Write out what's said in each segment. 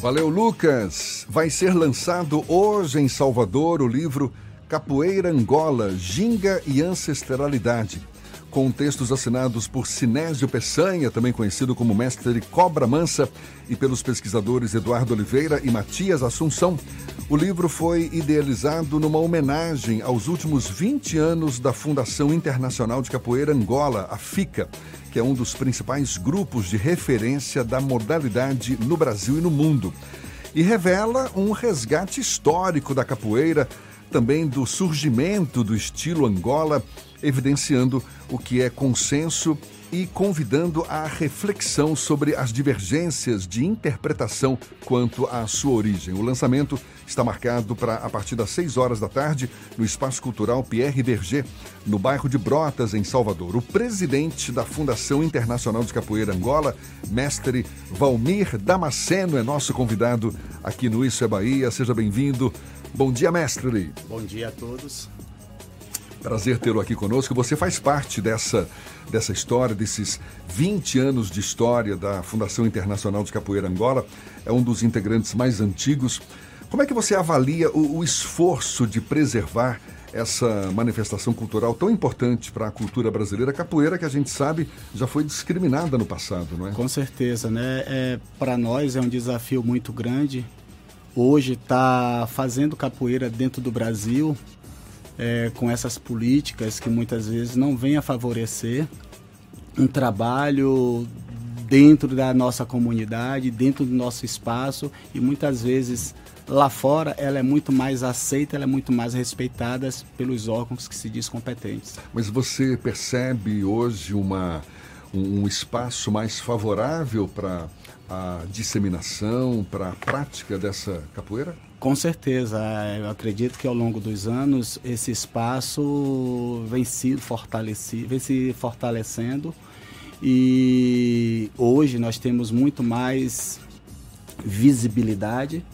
Valeu, Lucas. Vai ser lançado hoje em Salvador o livro Capoeira Angola, Ginga e Ancestralidade com textos assinados por Sinésio Peçanha, também conhecido como mestre Cobra Mansa, e pelos pesquisadores Eduardo Oliveira e Matias Assunção. O livro foi idealizado numa homenagem aos últimos 20 anos da Fundação Internacional de Capoeira Angola, a FICA, que é um dos principais grupos de referência da modalidade no Brasil e no mundo. E revela um resgate histórico da capoeira, também do surgimento do estilo Angola evidenciando o que é consenso e convidando à reflexão sobre as divergências de interpretação quanto à sua origem. O lançamento está marcado para a partir das 6 horas da tarde no Espaço Cultural Pierre Berger, no bairro de Brotas, em Salvador. O presidente da Fundação Internacional de Capoeira Angola, mestre Valmir Damasceno, é nosso convidado aqui no Isso é Bahia. Seja bem-vindo. Bom dia, mestre. Bom dia a todos. Prazer tê-lo aqui conosco. Você faz parte dessa, dessa história, desses 20 anos de história da Fundação Internacional de Capoeira Angola. É um dos integrantes mais antigos. Como é que você avalia o, o esforço de preservar essa manifestação cultural tão importante para a cultura brasileira, capoeira que a gente sabe já foi discriminada no passado, não é? Com certeza, né? É, para nós é um desafio muito grande. Hoje está fazendo capoeira dentro do Brasil é, com essas políticas que muitas vezes não vêm a favorecer um trabalho dentro da nossa comunidade, dentro do nosso espaço e muitas vezes lá fora ela é muito mais aceita, ela é muito mais respeitada pelos órgãos que se diz competentes. Mas você percebe hoje uma, um espaço mais favorável para a disseminação, para a prática dessa capoeira? Com certeza, eu acredito que ao longo dos anos esse espaço vem se, vem se fortalecendo. E hoje nós temos muito mais visibilidade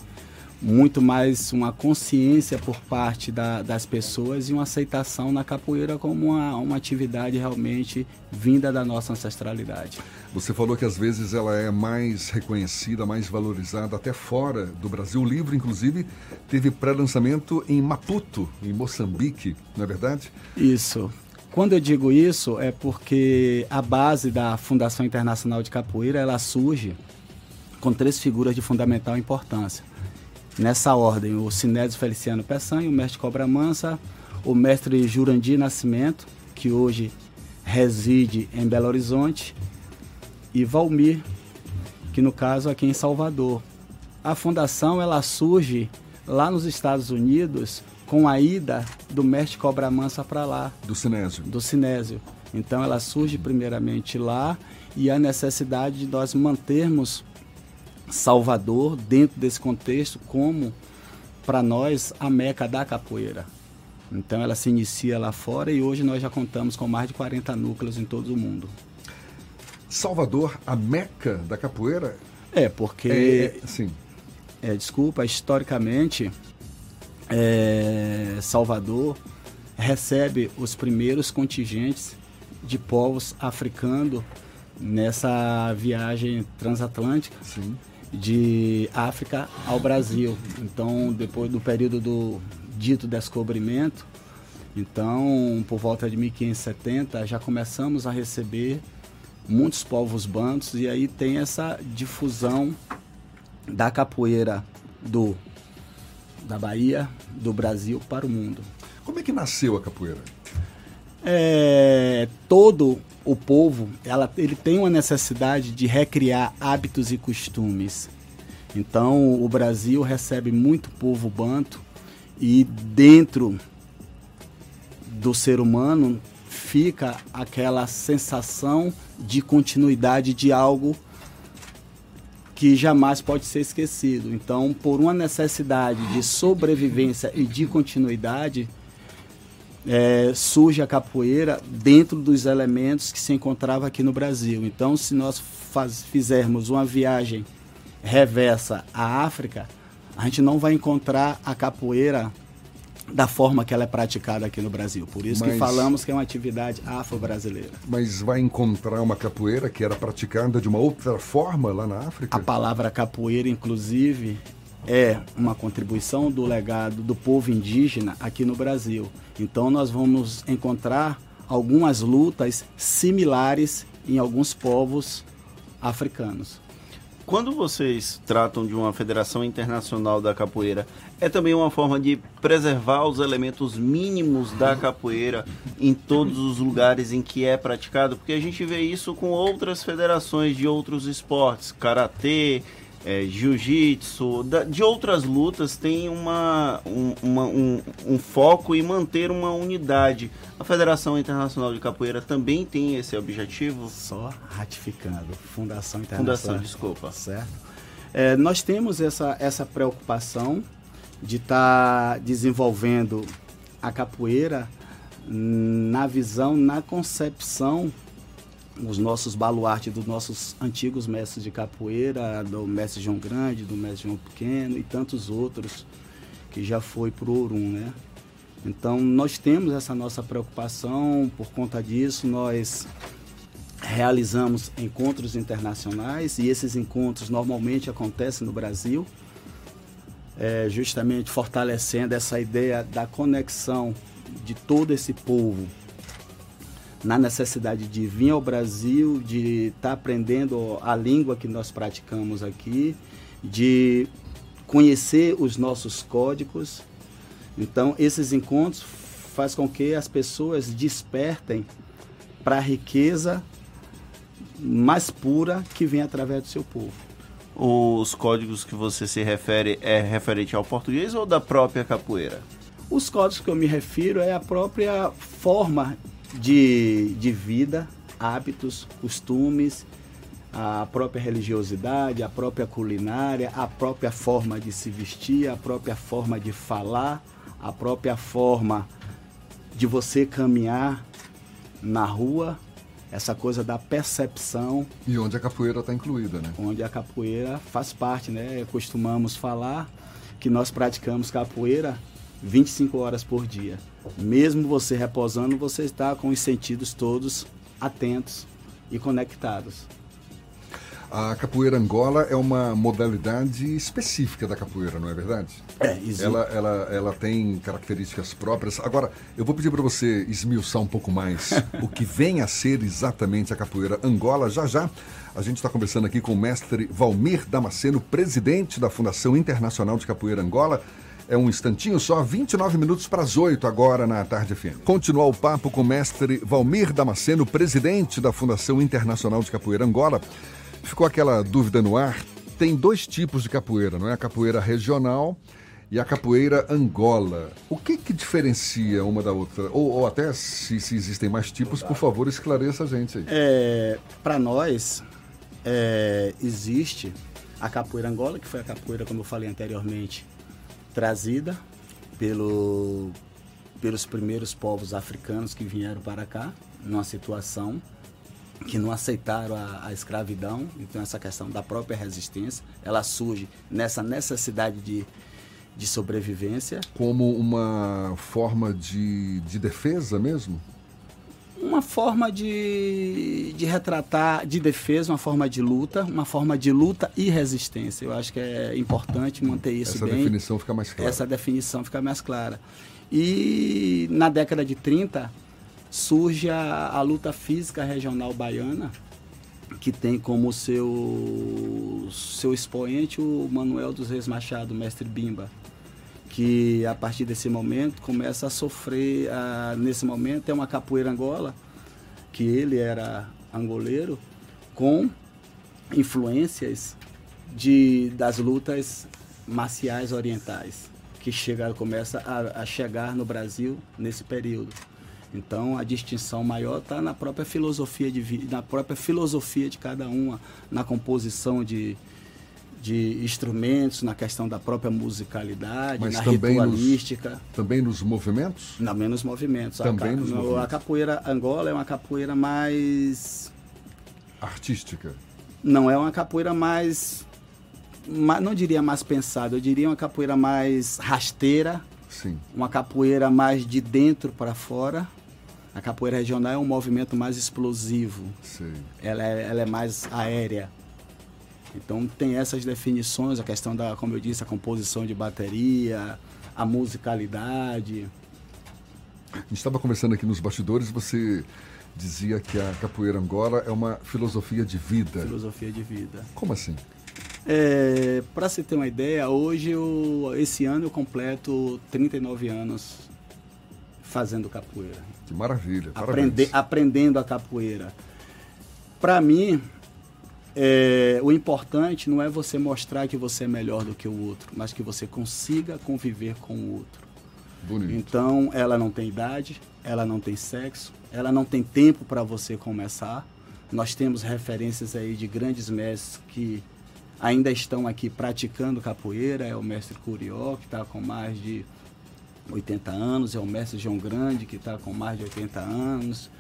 muito mais uma consciência por parte da, das pessoas e uma aceitação na capoeira como uma, uma atividade realmente vinda da nossa ancestralidade. Você falou que às vezes ela é mais reconhecida, mais valorizada até fora do Brasil. O livro, inclusive, teve pré-lançamento em Maputo, em Moçambique, não é verdade? Isso. Quando eu digo isso é porque a base da Fundação Internacional de Capoeira ela surge com três figuras de fundamental importância nessa ordem, o Sinésio Feliciano Peçanha, o mestre Cobra Mansa, o mestre Jurandir Nascimento, que hoje reside em Belo Horizonte, e Valmir, que no caso aqui em Salvador. A fundação ela surge lá nos Estados Unidos com a ida do mestre Cobra Mansa para lá. Do Sinésio. Do Sinésio. Então ela surge primeiramente lá e a necessidade de nós mantermos Salvador, dentro desse contexto, como para nós a meca da capoeira. Então ela se inicia lá fora e hoje nós já contamos com mais de 40 núcleos em todo o mundo. Salvador, a meca da capoeira? É, porque. É, sim. É, desculpa, historicamente, é, Salvador recebe os primeiros contingentes de povos africanos nessa viagem transatlântica. Sim de África ao Brasil. Então, depois do período do dito descobrimento, então, por volta de 1570, já começamos a receber muitos povos bantos e aí tem essa difusão da capoeira do da Bahia, do Brasil para o mundo. Como é que nasceu a capoeira? É, todo o povo ela, ele tem uma necessidade de recriar hábitos e costumes. Então o Brasil recebe muito povo banto e dentro do ser humano fica aquela sensação de continuidade de algo que jamais pode ser esquecido. Então, por uma necessidade de sobrevivência e de continuidade, é, surge a capoeira dentro dos elementos que se encontrava aqui no Brasil. Então, se nós faz, fizermos uma viagem reversa à África, a gente não vai encontrar a capoeira da forma que ela é praticada aqui no Brasil. Por isso Mas- que falamos que é uma atividade afro-brasileira. Mas vai encontrar uma capoeira que era praticada de uma outra forma lá na África? A palavra capoeira, inclusive, é uma contribuição do legado do povo indígena aqui no Brasil. Então, nós vamos encontrar algumas lutas similares em alguns povos africanos. Quando vocês tratam de uma federação internacional da capoeira, é também uma forma de preservar os elementos mínimos da capoeira em todos os lugares em que é praticado? Porque a gente vê isso com outras federações de outros esportes, karatê, eh, jiu-jitsu, de outras lutas, tem uma, um, uma- um- um foco em manter uma unidade. A Federação Internacional de Capoeira também tem esse objetivo? Só ratificando. Fundação Internacional. Fundação, desculpa. certo? É, nós temos essa, essa preocupação de estar desenvolvendo a capoeira na visão, na concepção, os nossos baluartes dos nossos antigos mestres de capoeira, do mestre João Grande, do mestre João Pequeno e tantos outros que já foi pro Orum, né? Então nós temos essa nossa preocupação, por conta disso nós realizamos encontros internacionais e esses encontros normalmente acontecem no Brasil, é, justamente fortalecendo essa ideia da conexão de todo esse povo na necessidade de vir ao Brasil, de estar aprendendo a língua que nós praticamos aqui, de conhecer os nossos códigos. Então, esses encontros faz com que as pessoas despertem para a riqueza mais pura que vem através do seu povo. Os códigos que você se refere é referente ao português ou da própria capoeira? Os códigos que eu me refiro é a própria forma de, de vida, hábitos, costumes, a própria religiosidade, a própria culinária, a própria forma de se vestir, a própria forma de falar, a própria forma de você caminhar na rua, essa coisa da percepção E onde a capoeira está incluída, né? onde a capoeira faz parte, né? Costumamos falar que nós praticamos capoeira 25 horas por dia. Mesmo você reposando, você está com os sentidos todos atentos e conectados. A capoeira Angola é uma modalidade específica da capoeira, não é verdade? É, existe. Ela, ela, ela tem características próprias. Agora, eu vou pedir para você esmiuçar um pouco mais o que vem a ser exatamente a capoeira Angola. Já já, a gente está conversando aqui com o mestre Valmir Damasceno, presidente da Fundação Internacional de Capoeira Angola. É um instantinho só, 29 minutos para as 8 agora na Tarde FM. Continuar o papo com o mestre Valmir Damasceno, presidente da Fundação Internacional de Capoeira Angola. Ficou aquela dúvida no ar. Tem dois tipos de capoeira, não é? A capoeira regional e a capoeira Angola. O que que diferencia uma da outra? Ou, ou até se, se existem mais tipos, por favor, esclareça a gente aí. É, Para nós, é, existe a capoeira Angola, que foi a capoeira, como eu falei anteriormente, trazida pelo, pelos primeiros povos africanos que vieram para cá, numa situação que não aceitaram a, a escravidão. Então, essa questão da própria resistência, ela surge nessa necessidade de, de sobrevivência. Como uma forma de, de defesa mesmo? Uma forma de, de retratar de defesa, uma forma de luta, uma forma de luta e resistência. Eu acho que é importante manter isso Essa bem. definição fica mais clara. Essa definição fica mais clara. E na década de 30 surge a, a luta física regional baiana, que tem como seu, seu expoente o Manuel dos Reis Machado, mestre Bimba que a partir desse momento começa a sofrer, ah, nesse momento é uma capoeira Angola, que ele era angoleiro, com influências de, das lutas marciais orientais, que chega, começa a, a chegar no Brasil nesse período. Então a distinção maior está na própria filosofia de na própria filosofia de cada uma, na composição de, de instrumentos, na questão da própria musicalidade, Mas na também nos- ritualística, Também nos movimentos? não menos movimentos. Também a, nos no- movimentos. a capoeira Angola é uma capoeira mais Artística. não é uma capoeira mais, ma- não diria mais pensada, eu diria uma capoeira mais rasteira, Sim. Uma capoeira mais de dentro para fora. A capoeira regional é um movimento mais explosivo. Sim. Ela é, ela é mais aérea. Então tem essas definições, a questão da, como eu disse, a composição de bateria, a musicalidade. A gente estava conversando aqui nos bastidores, você dizia que a capoeira Angola é uma filosofia de vida. Filosofia de vida. Como assim? É, Para você ter uma ideia, hoje, eu, esse ano eu completo 39 anos fazendo capoeira. Que maravilha, Aprende, aprendendo a capoeira. Para mim, é, o importante não é você mostrar que você é melhor do que o outro, mas que você consiga conviver com o outro. Bonito. Então, ela não tem idade, ela não tem sexo, ela não tem tempo para você começar. Nós temos referências aí de grandes mestres que ainda estão aqui praticando capoeira. É o mestre Curió, que está com mais de 80 anos, é o mestre João Grande, que está com mais de 80 anos,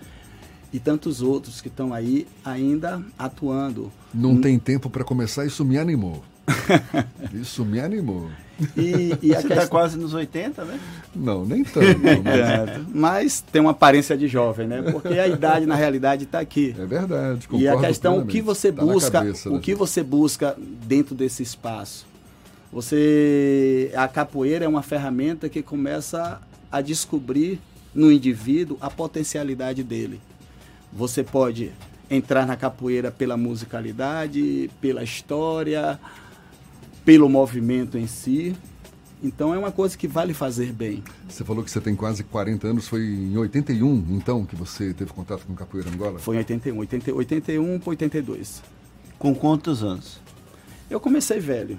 e tantos outros que estão aí ainda atuando. Não tem tempo para começar, isso me animou. isso me animou. E, e Você está quase nos 80, né? Não, nem tanto. Mas... Mas tem uma aparência de jovem, né? Porque a idade, na realidade, está aqui. É verdade. E a questão, o que você tá busca, cabeça, o que você busca dentro desse espaço? Você, a capoeira é uma ferramenta que começa a descobrir no indivíduo a potencialidade dele. Você pode entrar na capoeira pela musicalidade, pela história, pelo movimento em si. Então é uma coisa que vale fazer bem. Você falou que você tem quase 40 anos, foi em 81 então que você teve contato com capoeira Angola? Foi em 81, 80, 81 para 82. Com quantos anos? Eu comecei velho.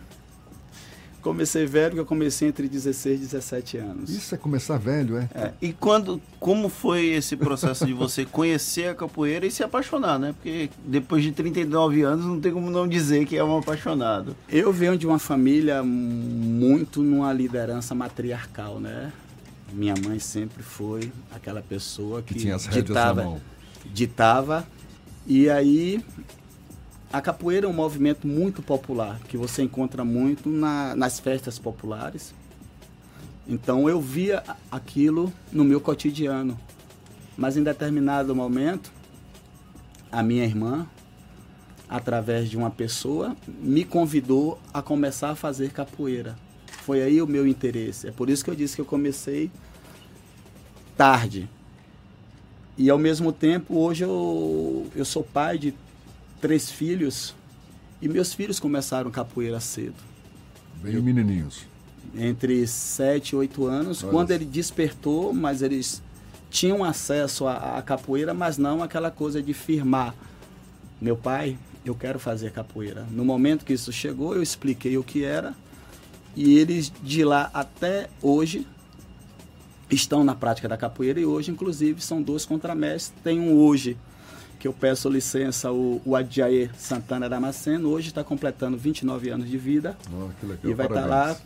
Comecei velho, porque eu comecei entre 16 e 17 anos. Isso é começar velho, é? é? E quando, como foi esse processo de você conhecer a capoeira e se apaixonar, né? Porque depois de 39 anos não tem como não dizer que é um apaixonado. Eu venho de uma família muito numa liderança matriarcal, né? Minha mãe sempre foi aquela pessoa que, que tinha as ditava, ditava e aí a capoeira é um movimento muito popular, que você encontra muito na, nas festas populares. Então eu via aquilo no meu cotidiano. Mas em determinado momento, a minha irmã, através de uma pessoa, me convidou a começar a fazer capoeira. Foi aí o meu interesse. É por isso que eu disse que eu comecei tarde. E ao mesmo tempo, hoje eu, eu sou pai de três filhos e meus filhos começaram capoeira cedo. Bem menininhos. Entre sete e oito anos, Olha quando ele despertou, mas eles tinham acesso à, à capoeira, mas não aquela coisa de firmar. Meu pai, eu quero fazer capoeira. No momento que isso chegou, eu expliquei o que era e eles de lá até hoje estão na prática da capoeira e hoje, inclusive, são dois contramestres. Tem um hoje que eu peço licença, o, o Adjaê Santana Damasceno, hoje está completando 29 anos de vida. Oh, legal, e vai estar tá lá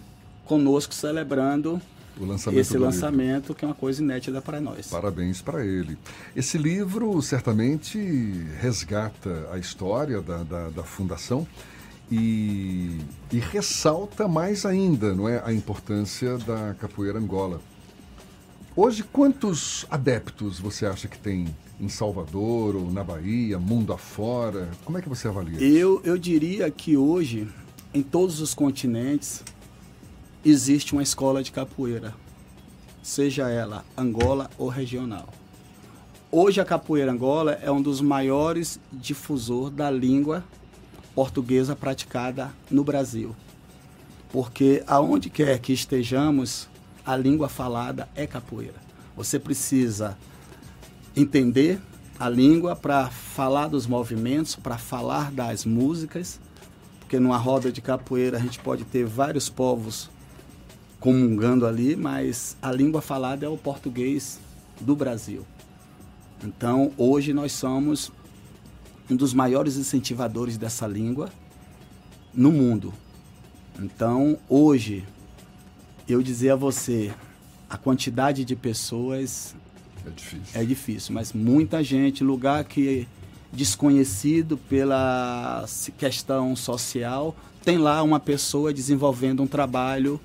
conosco celebrando lançamento esse lançamento, livro. que é uma coisa inédita para nós. Parabéns para ele. Esse livro certamente resgata a história da, da, da fundação e, e, ressalta mais ainda não é, a importância da capoeira Angola. Hoje, quantos adeptos você acha que tem em Salvador ou na Bahia, mundo afora? Como é que você avalia isso? Eu, eu diria que hoje, em todos os continentes, existe uma escola de capoeira, seja ela Angola ou regional. Hoje a capoeira Angola é um dos maiores difusor da língua portuguesa praticada no Brasil. Porque aonde quer que estejamos, a língua falada é capoeira. Você precisa entender a língua para falar dos movimentos, para falar das músicas, porque numa roda de capoeira a gente pode ter vários povos comungando ali, mas a língua falada é o português do Brasil. Então, hoje nós somos um dos maiores incentivadores dessa língua no mundo. Então, hoje, eu dizer a você, a quantidade de pessoas é difícil. É difícil, mas muita gente, lugar que desconhecido pela questão social, tem lá uma pessoa desenvolvendo um trabalho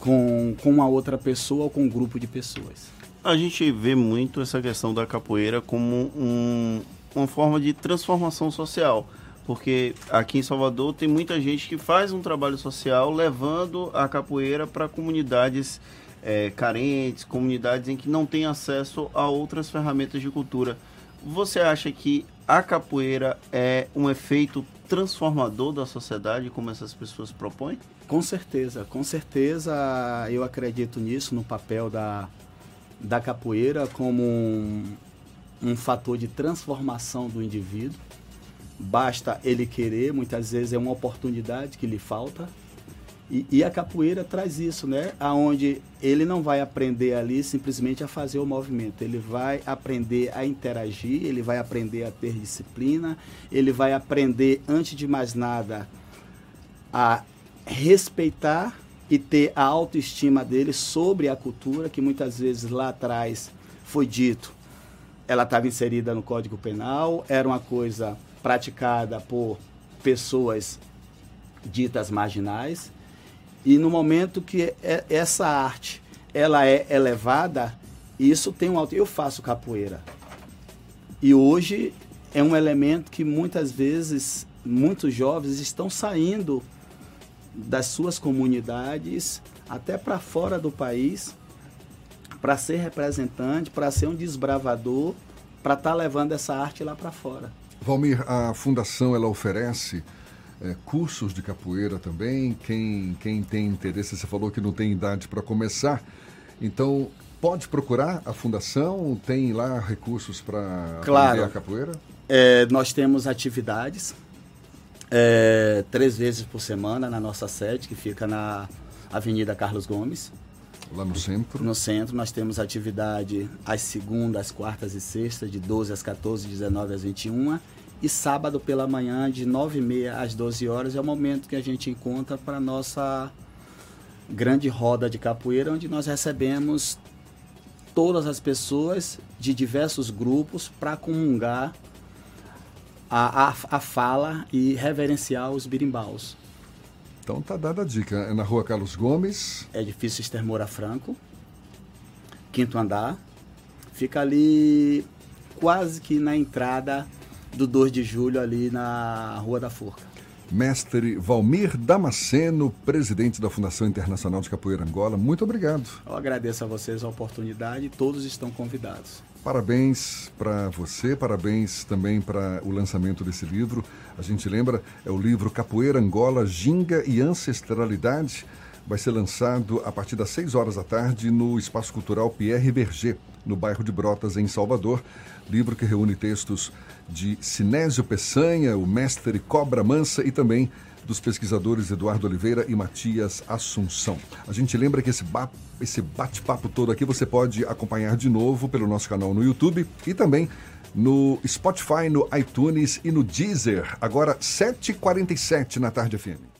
com, com uma outra pessoa ou com um grupo de pessoas. A gente vê muito essa questão da capoeira como um, uma forma de transformação social. Porque aqui em Salvador tem muita gente que faz um trabalho social levando a capoeira para comunidades é, carentes, comunidades em que não tem acesso a outras ferramentas de cultura. Você acha que a capoeira é um efeito transformador da sociedade, como essas pessoas propõem? Com certeza, com certeza eu acredito nisso, no papel da, da capoeira como um, um fator de transformação do indivíduo. Basta ele querer, muitas vezes é uma oportunidade que lhe falta. E, e, a capoeira traz isso, né? Aonde ele não vai aprender ali simplesmente a fazer o movimento, ele vai aprender a interagir, ele vai aprender a ter disciplina, ele vai aprender, antes de mais nada, a respeitar e ter a autoestima dele sobre a cultura, que muitas vezes lá atrás foi dito, ela estava inserida no Código Penal, era uma coisa praticada por pessoas ditas marginais. E no momento que é, essa arte ela é elevada, isso tem um alto. Eu faço capoeira. E hoje é um elemento que muitas vezes muitos jovens estão saindo das suas comunidades até para fora do país para ser representante, para ser um desbravador, para estar tá levando essa arte lá para fora. Valmir, a fundação ela oferece é, cursos de capoeira também. Quem, quem tem interesse, você falou que não tem idade para começar, então pode procurar a fundação. Tem lá recursos para claro. aprender a capoeira? É, nós temos atividades é, três vezes por semana na nossa sede, que fica na Avenida Carlos Gomes. Lá no centro? No centro, nós temos atividade às segundas, quartas e sextas, de 12 às 14, 19 às 21. E sábado pela manhã, de 9h30 às 12 horas, é o momento que a gente encontra para a nossa grande roda de capoeira, onde nós recebemos todas as pessoas de diversos grupos para comungar a, a, a fala e reverenciar os birimbaus. Então tá dada a dica. É na rua Carlos Gomes. É edifício Estermora Franco, quinto andar. Fica ali quase que na entrada do 2 de julho, ali na Rua da Forca. Mestre Valmir Damasceno, presidente da Fundação Internacional de Capoeira Angola, muito obrigado. Eu agradeço a vocês a oportunidade, todos estão convidados. Parabéns para você, parabéns também para o lançamento desse livro. A gente lembra, é o livro Capoeira Angola, Ginga e Ancestralidade. Vai ser lançado a partir das 6 horas da tarde no Espaço Cultural Pierre Berger, no bairro de Brotas, em Salvador. Livro que reúne textos de Sinésio Peçanha, o mestre Cobra Mansa e também dos pesquisadores Eduardo Oliveira e Matias Assunção. A gente lembra que esse, esse bate-papo todo aqui você pode acompanhar de novo pelo nosso canal no YouTube e também no Spotify, no iTunes e no Deezer. Agora, 7h47 na tarde FM.